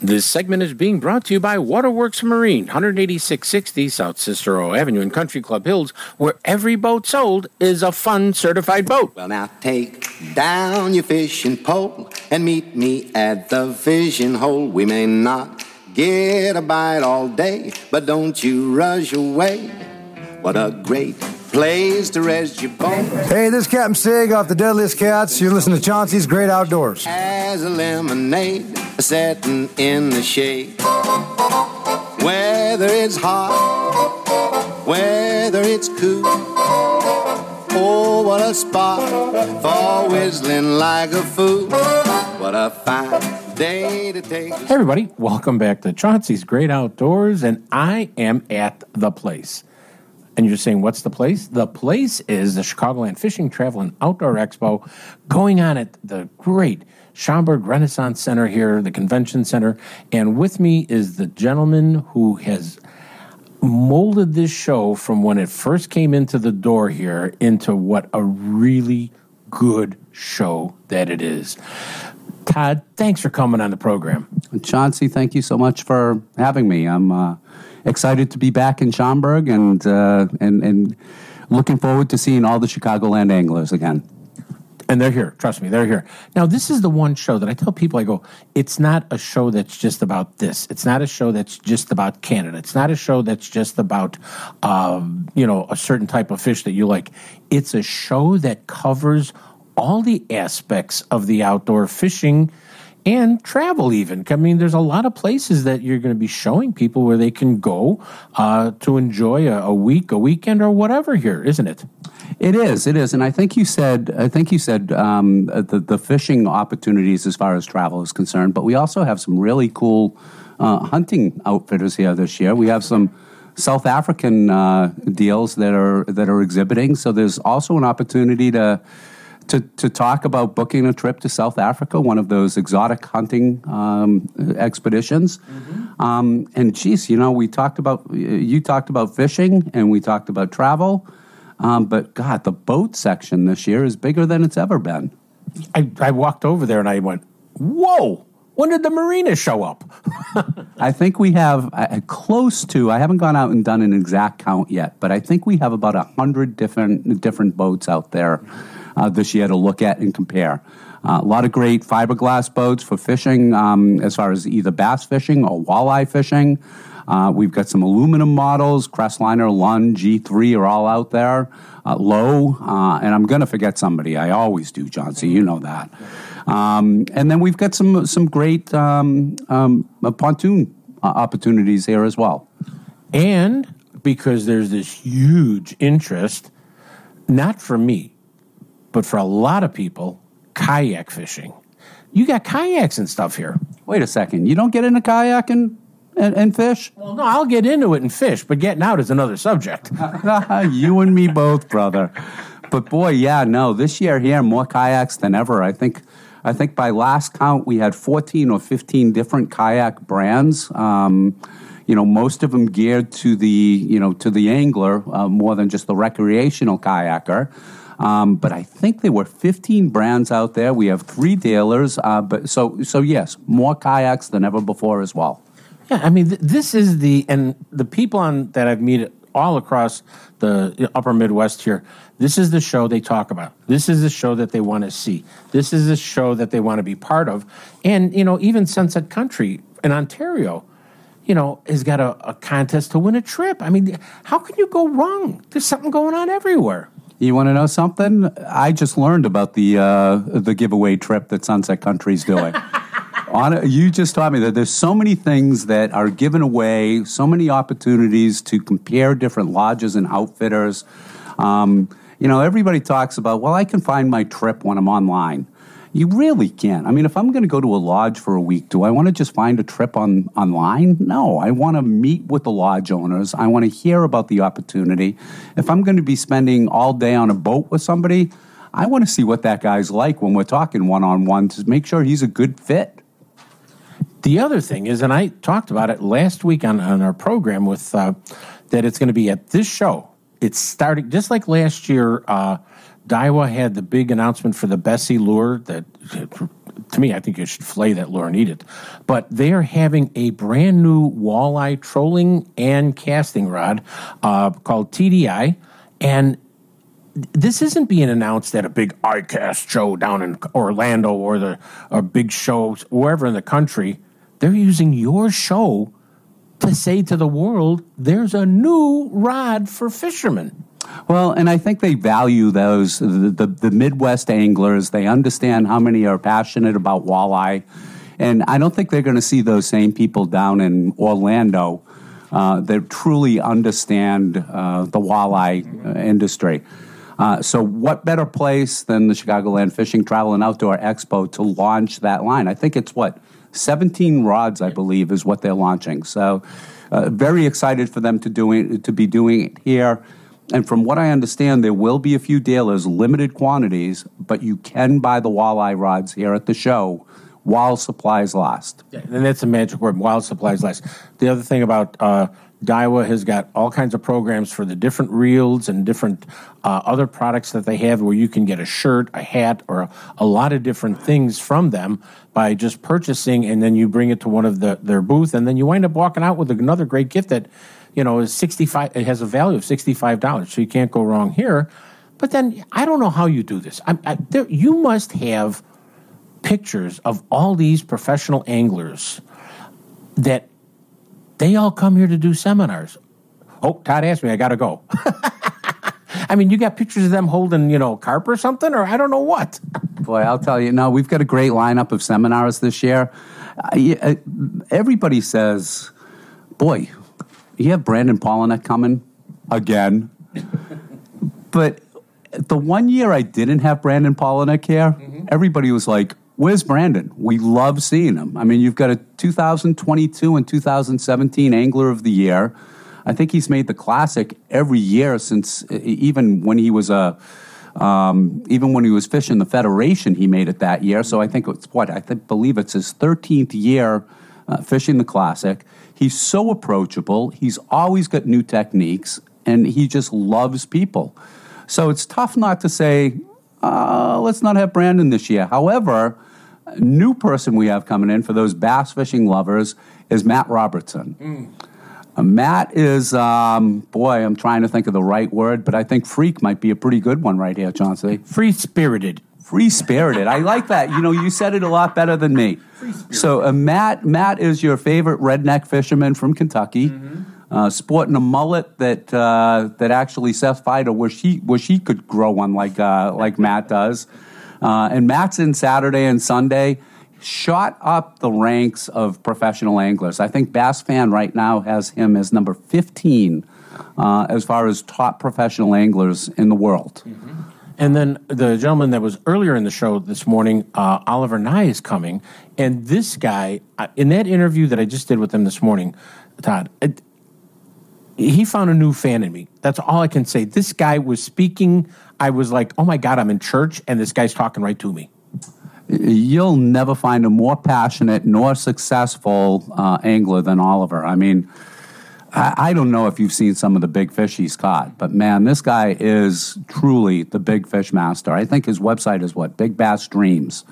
This segment is being brought to you by Waterworks Marine, 18660 South Cicero Avenue in Country Club Hills, where every boat sold is a fun certified boat. Well, now take down your fishing pole and meet me at the fishing hole. We may not get a bite all day, but don't you rush away. What a great place to rest your bones. Hey, this is Captain Sig off the Deadliest Cats. You're listening to Chauncey's Great Outdoors. As a lemonade setting in the shade. Whether it's hot, whether it's cool. Oh, what a spot for whistling like a fool. What a fine day to take. Hey, everybody, welcome back to Chauncey's Great Outdoors, and I am at the place. And you're saying, what's the place? The place is the Chicagoland Fishing, Travel, and Outdoor Expo going on at the great Schaumburg Renaissance Center here, the convention center. And with me is the gentleman who has molded this show from when it first came into the door here into what a really good show that it is. Todd, thanks for coming on the program. Chauncey, thank you so much for having me. I'm uh, excited to be back in Schaumburg and, uh, and, and looking forward to seeing all the Chicagoland anglers again and they're here. Trust me, they're here. Now, this is the one show that I tell people I go, it's not a show that's just about this. It's not a show that's just about Canada. It's not a show that's just about, um, you know, a certain type of fish that you like. It's a show that covers all the aspects of the outdoor fishing and travel even i mean there's a lot of places that you're going to be showing people where they can go uh, to enjoy a, a week a weekend or whatever here isn't it it is. It is, and I think you said. I think you said um, the the fishing opportunities as far as travel is concerned. But we also have some really cool uh, hunting outfitters here this year. We have some South African uh, deals that are that are exhibiting. So there's also an opportunity to. To, to talk about booking a trip to South Africa, one of those exotic hunting um, expeditions. Mm-hmm. Um, and geez, you know, we talked about, you talked about fishing and we talked about travel. Um, but God, the boat section this year is bigger than it's ever been. I, I walked over there and I went, whoa. When did the marina show up? [laughs] I think we have uh, close to. I haven't gone out and done an exact count yet, but I think we have about a hundred different different boats out there uh, this year to look at and compare. Uh, a lot of great fiberglass boats for fishing, um, as far as either bass fishing or walleye fishing. Uh, we've got some aluminum models, Crestliner, Lund, G3 are all out there. Uh, Lowe, uh, and I'm going to forget somebody. I always do, John. So you know that. Um, and then we've got some some great um, um, uh, pontoon uh, opportunities here as well. And because there's this huge interest, not for me, but for a lot of people, kayak fishing. You got kayaks and stuff here. Wait a second. You don't get into kayaking? and, and fish? Well, no, I'll get into it and fish, but getting out is another subject. [laughs] you and me both, brother. But boy, yeah, no, this year here more kayaks than ever. I think. I think by last count we had 14 or 15 different kayak brands. Um, you know, most of them geared to the you know to the angler uh, more than just the recreational kayaker. Um, but I think there were 15 brands out there. We have three dealers. Uh, but so so yes, more kayaks than ever before as well. Yeah, I mean, th- this is the and the people on that I've met all across the upper Midwest here. This is the show they talk about. This is the show that they want to see. This is the show that they want to be part of. And you know, even Sunset Country in Ontario, you know, has got a, a contest to win a trip. I mean, how can you go wrong? There's something going on everywhere. You want to know something? I just learned about the uh, the giveaway trip that Sunset Country's doing. [laughs] On, you just taught me that there's so many things that are given away, so many opportunities to compare different lodges and outfitters. Um, you know, everybody talks about, well, I can find my trip when I'm online. You really can't. I mean, if I'm going to go to a lodge for a week, do I want to just find a trip on online? No, I want to meet with the lodge owners. I want to hear about the opportunity. If I'm going to be spending all day on a boat with somebody, I want to see what that guy's like when we're talking one on one to make sure he's a good fit. The other thing is, and I talked about it last week on, on our program with uh, that it's going to be at this show. It's starting just like last year. Uh, Daiwa had the big announcement for the Bessie lure that to me, I think you should flay that lure and eat it. But they are having a brand new walleye trolling and casting rod uh, called TDI, and this isn't being announced at a big ICAST show down in Orlando or the or big shows wherever in the country. They're using your show to say to the world, "There's a new rod for fishermen." Well, and I think they value those the, the, the Midwest anglers. They understand how many are passionate about walleye, and I don't think they're going to see those same people down in Orlando uh, that truly understand uh, the walleye uh, industry. So, what better place than the Chicagoland Fishing Travel and Outdoor Expo to launch that line? I think it's what 17 rods, I believe, is what they're launching. So, uh, very excited for them to doing to be doing it here. And from what I understand, there will be a few dealers, limited quantities, but you can buy the walleye rods here at the show while supplies last. Yeah, and that's a magic word, while supplies last. The other thing about uh, Daiwa has got all kinds of programs for the different reels and different uh, other products that they have where you can get a shirt, a hat, or a, a, lot of different things from them by just purchasing and then you bring it to one of the, their booth and then you wind up walking out with another great gift that, you know, is 65, it has a value of $65. So you can't go wrong here. But then I don't know how you do this. I, I, there, you must have pictures of all these professional anglers that they all come here to do seminars. Oh, Todd asked me, I got to go. [laughs] I mean, you got pictures of them holding, you know, carp or something, or I don't know what. Boy, I'll tell you, no, we've got a great lineup of seminars this year. Uh, everybody says, boy, you have Brandon Palaniuk coming again. but the one year I didn't have Brandon Palaniuk here, mm-hmm. everybody was like, Where's Brandon? We love seeing him. I mean, you've got a 2022 and 2017 Angler of the Year. I think he's made the classic every year since even when he was a um, even when he was fishing the Federation, he made it that year. So I think it's what I think, believe it's his 13th year uh, fishing the classic. He's so approachable. He's always got new techniques, and he just loves people. So it's tough not to say, uh, let's not have Brandon this year. However, new person we have coming in for those bass fishing lovers is Matt Robertson. Mm. Uh, Matt is, um, boy, I'm trying to think of the right word, but I think freak might be a pretty good one right here, Chauncey. Free spirited. Free spirited. I like that. You know, you said it a lot better than me. So, uh, Matt, Matt is your favorite redneck fisherman from Kentucky. Mm-hmm. Uh, sporting a mullet that uh, that actually Seth Feider wish he wish he could grow one like uh, like Matt does. Uh, and Matt's in Saturday and Sunday shot up the ranks of professional anglers. I think Bass Fan right now has him as number 15 uh, as far as top professional anglers in the world. And then the gentleman that was earlier in the show this morning, uh, Oliver Ngy, is coming. And this guy, uh, in that interview that I just did with him this morning, Todd, it, he found a new fan in me. That's all I can say. This guy was speaking. I was like, oh my God, I'm in church, and this guy's talking right to me. You'll never find a more passionate nor successful uh, angler than Oliver. I mean, I, I don't know if you've seen some of the big fish he's caught, but man, this guy is truly the big fish master. I think his website is what? Big Bass Dreams.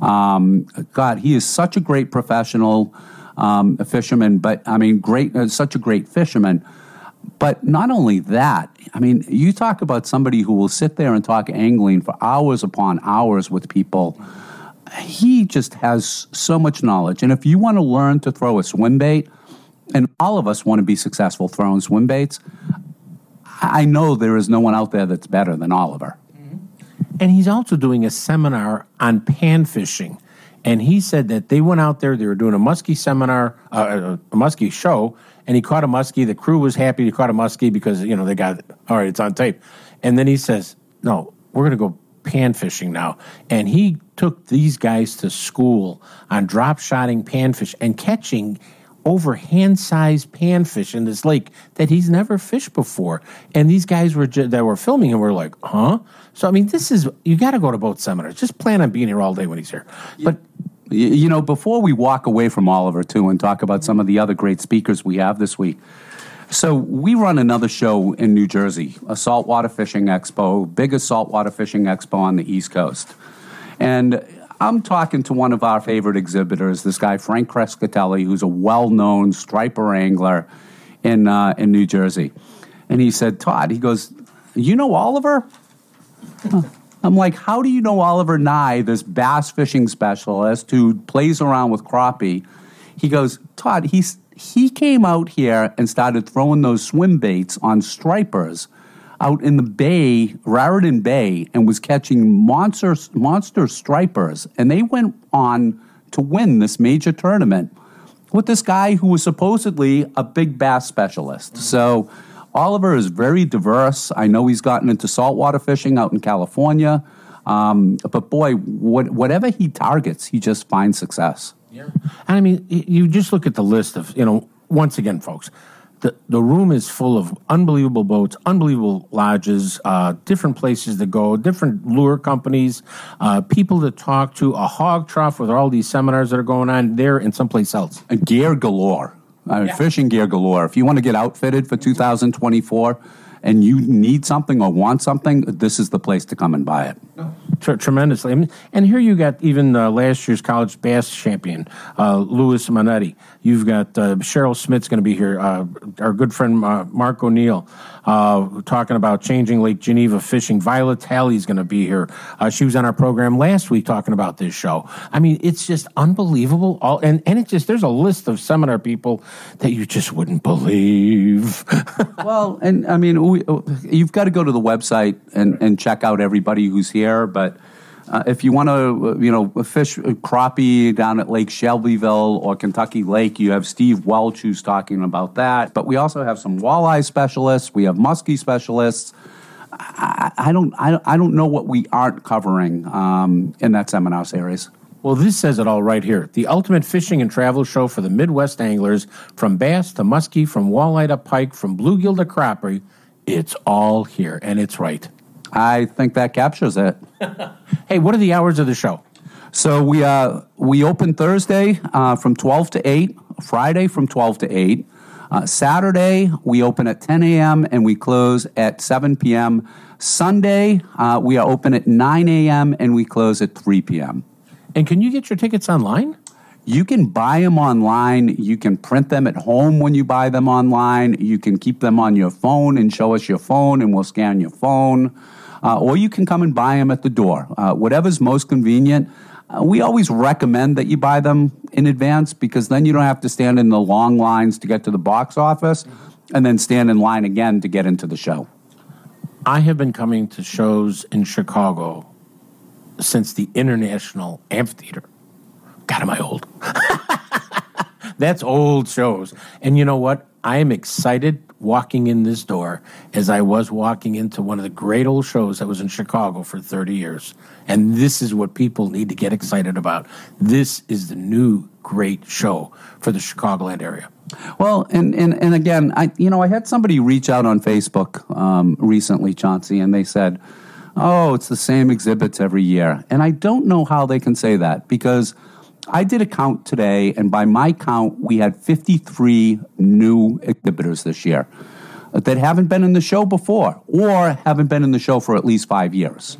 Um, God, he is such a great professional um, fisherman, but I mean, great, uh, such a great fisherman but not only that, I mean, you talk about somebody who will sit there and talk angling for hours upon hours with people. He just has so much knowledge. And if you want to learn to throw a swim bait, and all of us want to be successful throwing swim baits, I know there is no one out there that's better than Oliver. And he's also doing a seminar on pan fishing. And he said that they went out there, they were doing a muskie seminar, uh, a muskie show, and he caught a muskie. The crew was happy he caught a muskie because you know they got all right, it's on tape. And then he says, "No, we're going to go pan fishing now." And he took these guys to school on drop shotting panfish and catching over hand-sized panfish in this lake that he's never fished before. And these guys were ju- that were filming him were like, "Huh?" So I mean, this is you got to go to both seminars. Just plan on being here all day when he's here. But you know, before we walk away from Oliver, too, and talk about some of the other great speakers we have this week. So, we run another show in New Jersey, a saltwater fishing expo, biggest saltwater fishing expo on the East Coast. And I'm talking to one of our favorite exhibitors, this guy Frank Crescitelli, who's a well-known striper angler in uh, in New Jersey, and he said, "Todd," he goes, "You know Oliver?" I'm like, "How do you know Oliver Ngy, this bass fishing specialist who plays around with crappie?" He goes, "Todd, he's." He came out here and started throwing those swim baits on stripers out in the bay, Raritan Bay, and was catching monster monster stripers, and they went on to win this major tournament with this guy who was supposedly a big bass specialist. So Oliver is very diverse. I know he's gotten into saltwater fishing out in California, um, but boy, what, whatever he targets, he just finds success. Yeah. And I mean, you just look at the list of, you know, once again, folks, the, the room is full of unbelievable boats, unbelievable lodges, uh, different places to go, different lure companies, uh, people to talk to, a hog trough with all these seminars that are going on there and someplace else. And gear galore. I mean, fishing gear galore. If you want to get outfitted for 2024 and you need something or want something, this is the place to come and buy it. Tre- tremendously. I mean, and here you got even uh, last year's college bass champion, uh, Louis Monetti. You've got uh, Cheryl Smith's going to be here. Uh, our good friend uh, Mark O'Neill uh, talking about changing Lake Geneva fishing. Violet Talley's going to be here. Uh, she was on our program last week talking about this show. I mean, it's just unbelievable. All and and it just there's a list of seminar people that you just wouldn't believe. [laughs] well, and I mean, we, you've got to go to the website and, and check out everybody who's here. But uh, if you want to, you know, fish crappie down at Lake Shelbyville or Kentucky Lake, you have Steve Welch who's talking about that. But we also have some walleye specialists. We have muskie specialists. I, I don't, I, I don't know what we aren't covering um, in that seminar series. Well, this says it all right here. The ultimate fishing and travel show for the Midwest anglers, from bass to muskie, from walleye to pike, from bluegill to crappie. It's all here, and it's right. I think that captures it. [laughs] hey, what are the hours of the show? So we uh, we open Thursday uh, from twelve to eight, Friday from twelve to eight. Uh, Saturday we open at ten a.m. and we close at seven p.m. Sunday uh, we are open at nine a.m. and we close at three p.m. And can you get your tickets online? You can buy them online. You can print them at home when you buy them online. You can keep them on your phone and show us your phone, and we'll scan your phone. Uh, or you can come and buy them at the door. Uh, whatever's most convenient. Uh, we always recommend that you buy them in advance because then you don't have to stand in the long lines to get to the box office and then stand in line again to get into the show. I have been coming to shows in Chicago since the International Amphitheater. God, am I old? [laughs] That's old shows. And you know what? I am excited walking in this door as I was walking into one of the great old shows that was in Chicago for 30 years. And this is what people need to get excited about. This is the new great show for the Chicagoland area. Well, and, and, and again, I you know I had somebody reach out on Facebook um, recently, Chauncey, and they said, "Oh, it's the same exhibits every year," and I don't know how they can say that because I did a count today, and by my count, we had 53 new exhibitors this year that haven't been in the show before or haven't been in the show for at least five years.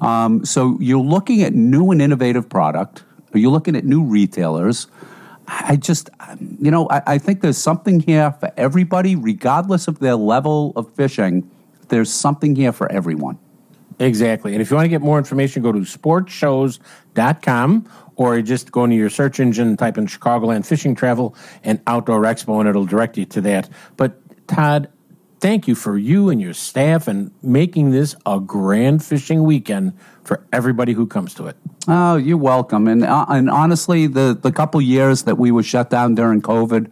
Um, so you're looking at new and innovative product. You're looking at new retailers. I just, you know, I, I think there's something here for everybody, regardless of their level of fishing. There's something here for everyone. Exactly. And if you want to get more information, go to sportshows.com or just go into your search engine type in Chicagoland Fishing Travel and Outdoor Expo, and it'll direct you to that. But, Todd, thank you for you and your staff and making this a grand fishing weekend for everybody who comes to it. Oh, you're welcome. And uh, and honestly, the the couple years that we were shut down during COVID,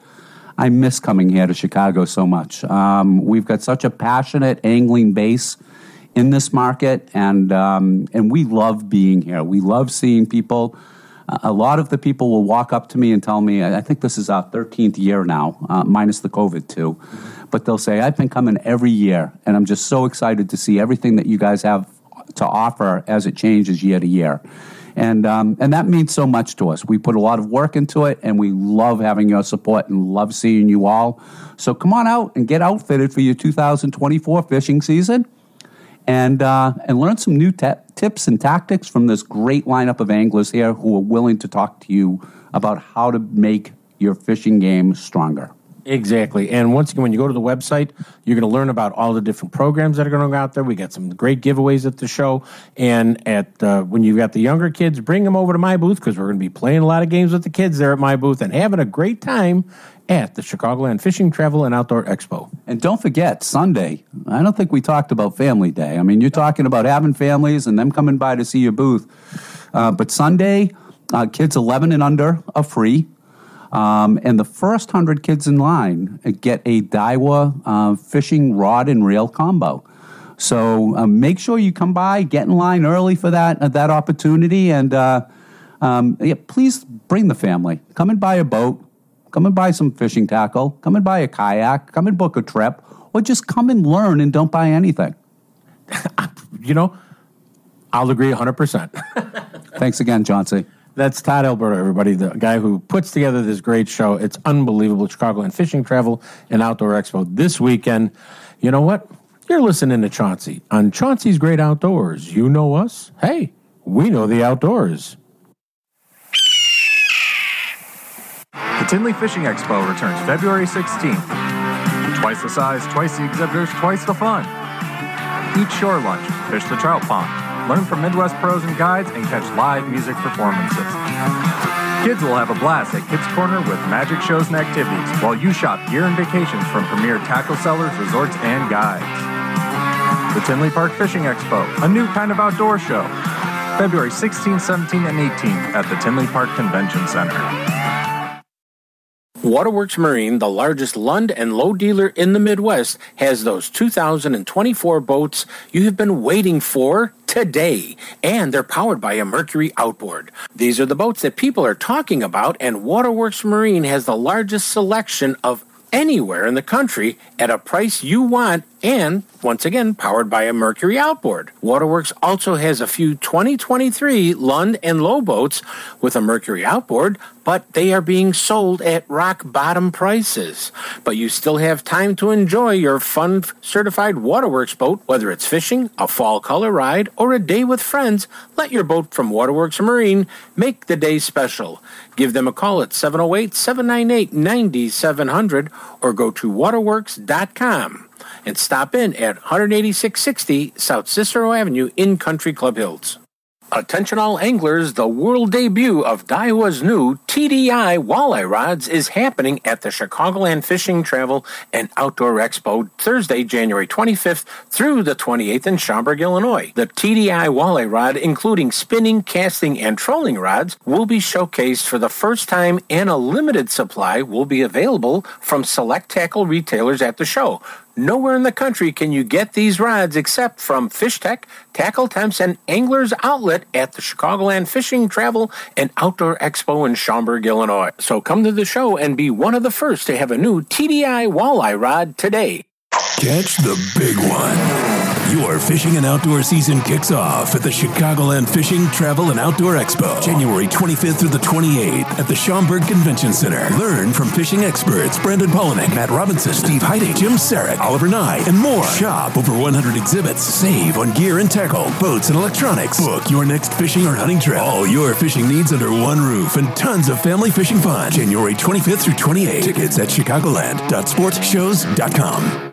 I miss coming here to Chicago so much. Um, we've got such a passionate angling base in this market, and um, and we love being here. We love seeing people. A lot of the people will walk up to me and tell me, I I think this is our 13th year now, uh, minus the COVID too. But they'll say, I've been coming every year, and I'm just so excited to see everything that you guys have to offer as it changes year to year. And, um, and that means so much to us. We put a lot of work into it, and we love having your support and love seeing you all. So come on out and get outfitted for your 2024 fishing season and, uh, and learn some new te- tips and tactics from this great lineup of anglers here who are willing to talk to you about how to make your fishing game stronger. Exactly. And once again, when you go to the website, you're going to learn about all the different programs that are going to go out there. We got some great giveaways at the show. And at uh, when you've got the younger kids, bring them over to my booth because we're going to be playing a lot of games with the kids there at my booth and having a great time at the Chicagoland Fishing, Travel, and Outdoor Expo. And don't forget, Sunday, I don't think we talked about Family Day. I mean, you're talking about having families and them coming by to see your booth. Uh, but Sunday, uh, kids 11 and under are free. Um, and the first 100 kids in line get a Daiwa uh, fishing rod and reel combo. So uh, make sure you come by, get in line early for that, uh, that opportunity, and uh, um, yeah, please bring the family. Come and buy a boat, come and buy some fishing tackle, come and buy a kayak, come and book a trip, or just come and learn and don't buy anything. [laughs] you know, I'll agree 100%. Thanks again, Chauncey. That's Todd Alberto, everybody, the guy who puts together this great show. It's unbelievable. Chicagoland Fishing Travel and Outdoor Expo this weekend. You know what? You're listening to Chauncey on Chauncey's Great Outdoors. You know us. Hey, we know the outdoors. The Tinley Fishing Expo returns February 16th. Twice the size, twice the exhibitors, twice the fun. Eat shore lunch, fish the trout pond, learn from Midwest pros and guides, and catch live music performances. Kids will have a blast at Kids Corner with magic shows and activities while you shop gear and vacations from premier tackle sellers, resorts, and guides. The Tinley Park Fishing Expo, a new kind of outdoor show. February 16, 17, and 18 at the Tinley Park Convention Center. Waterworks Marine, the largest Lund and Lowe dealer in the Midwest, has those 2024 boats you have been waiting for today, and they're powered by a Mercury outboard. These are the boats that people are talking about, and Waterworks Marine has the largest selection of anywhere in the country at a price you want and once again powered by a Mercury outboard. Waterworks also has a few 2023 Lund and Lowe boats with a Mercury outboard, but they are being sold at rock bottom prices. But you still have time to enjoy your fun certified Waterworks boat, whether it's fishing, a fall color ride, or a day with friends. Let your boat from Waterworks Marine make the day special. Give them a call at 708 798 9700 or go to waterworks.com and stop in at 18660 South Cicero Avenue in Country Club Hills. Attention all anglers, the world debut of Daiwa's new TDI walleye rods is happening at the Chicagoland Fishing Travel and Outdoor Expo Thursday, January 25th through the 28th in Schaumburg, Illinois. The TDI walleye rod, including spinning, casting, and trolling rods, will be showcased for the first time and a limited supply will be available from select tackle retailers at the show. Nowhere in the country can you get these rods except from Fish Tech, Tackle Temps, and Anglers Outlet at the Chicagoland Fishing, Travel, and Outdoor Expo in Schaumburg, Illinois. So come to the show and be one of the first to have a new TDI walleye rod today. Catch the big one. Your fishing and outdoor season kicks off at the Chicagoland Fishing, Travel, and Outdoor Expo, January 25th through the 28th at the Schaumburg Convention Center. Learn from fishing experts Brandon Palaniuk, Matt Robinson, Steve Heide, Jim Saric, Oliver Ngy, and more. Shop over 100 exhibits. Save on gear and tackle, boats and electronics. Book your next fishing or hunting trip. All your fishing needs under one roof and tons of family fishing fun. January 25th through 28th. Tickets at chicagoland.sportshows.com.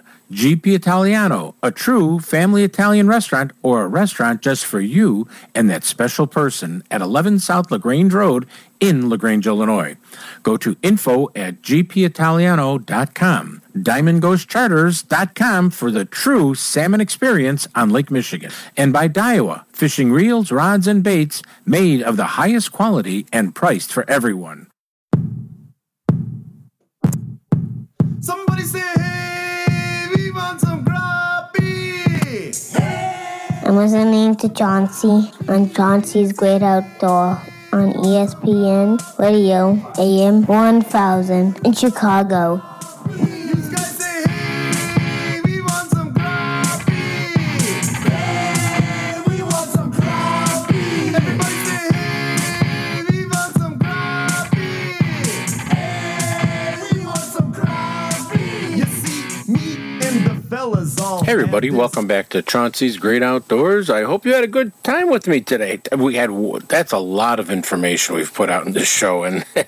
GP Italiano, a true family Italian restaurant or a restaurant just for you and that special person at 11 South LaGrange Road in LaGrange, Illinois. Go to info at gpitaliano.com. DiamondGhostCharters.com for the true salmon experience on Lake Michigan. And by Daiwa, fishing reels, rods, and baits made of the highest quality and priced for everyone. Somebody say, I'm listening to Chauncey on Chauncey's Great Outdoor on ESPN Radio AM 1000 in Chicago. Hey everybody, welcome back to Chauncey's Great Outdoors. I hope you had a good time with me today. We had that's a lot of information we've put out in this show, and [laughs]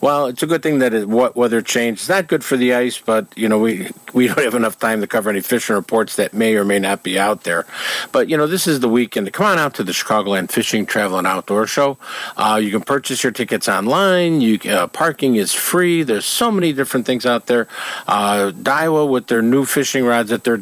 well, it's a good thing that it, what weather change. It's not good for the ice, but you know we we don't have enough time to cover any fishing reports that may or may not be out there. But you know this is the weekend. Come on out to the Chicagoland Fishing, Travel, and Outdoor Show. Uh, you can purchase your tickets online. You uh, parking is free. There's so many different things out there. Uh, Daiwa with their new fishing rods that they're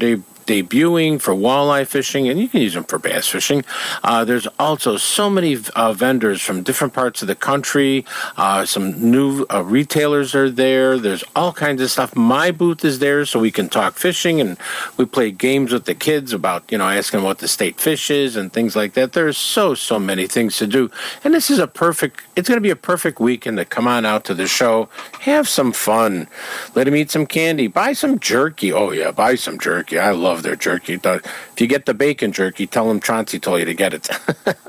debuting for walleye fishing, and you can use them for bass fishing. Uh, there's also so many uh, vendors from different parts of the country. Uh, some new uh, retailers are there. There's all kinds of stuff. My booth is there, so we can talk fishing, and we play games with the kids about you know asking what the state fish is and things like that. There's so so many things to do, and this is a perfect. It's going to be a perfect weekend to come on out to the show, have some fun, let him eat some candy, buy some jerky. Oh yeah, buy some jerky. I love their jerky. If you get the bacon jerky, tell them Chauncey told you to get it.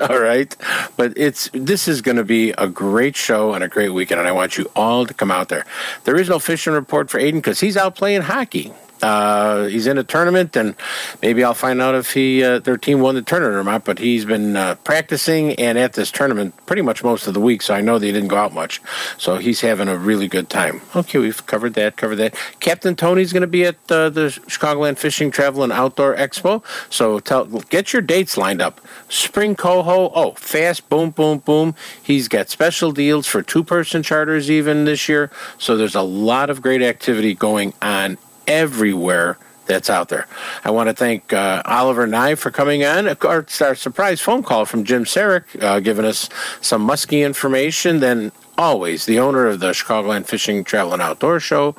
[laughs] all right, but it's this is going to be a great show and a great weekend, and I want you all to come out there. There is no fishing report for Aiden because he's out playing hockey. Uh, he's in a tournament, and maybe I'll find out if he uh, their team won the tournament or not. But he's been uh, practicing and at this tournament pretty much most of the week, so I know they didn't go out much. So he's having a really good time. Okay, we've covered that. Covered that. Captain Tony's going to be at uh, the Chicagoland Fishing, Travel, and Outdoor Expo. So tell get your dates lined up. Spring coho. Oh, fast boom, boom, boom. He's got special deals for two-person charters even this year. So there's a lot of great activity going on everywhere that's out there. I want to thank uh, Oliver Ngy for coming on. Our, our surprise phone call from Jim Saric, uh, giving us some muskie information. Then always the owner of the Chicagoland Fishing, Travel, and Outdoor Show.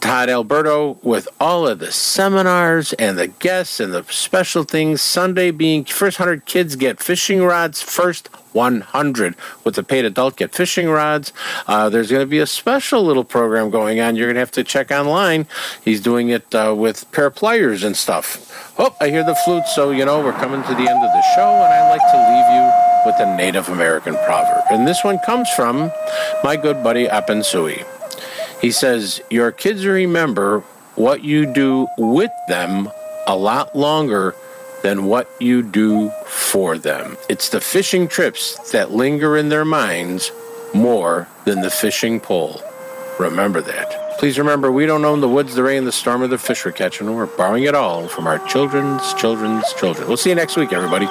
Todd Alberto with all of the seminars and the guests and the special things. Sunday being first 100 kids get fishing rods, first 100 with the paid adult get fishing rods. Uh, there's going to be a special little program going on. You're going to have to check online. He's doing it uh, with pair of pliers and stuff. Oh, I hear the flute, so you know we're coming to the end of the show, and I like to leave you with a Native American proverb. And this one comes from my good buddy Apensui. He says, Your kids remember what you do with them a lot longer than what you do for them. It's the fishing trips that linger in their minds more than the fishing pole. Remember that. Please remember, we don't own the woods, the rain, the storm, or the fish we're catching. We're borrowing it all from our children's children's children. We'll see you next week, everybody.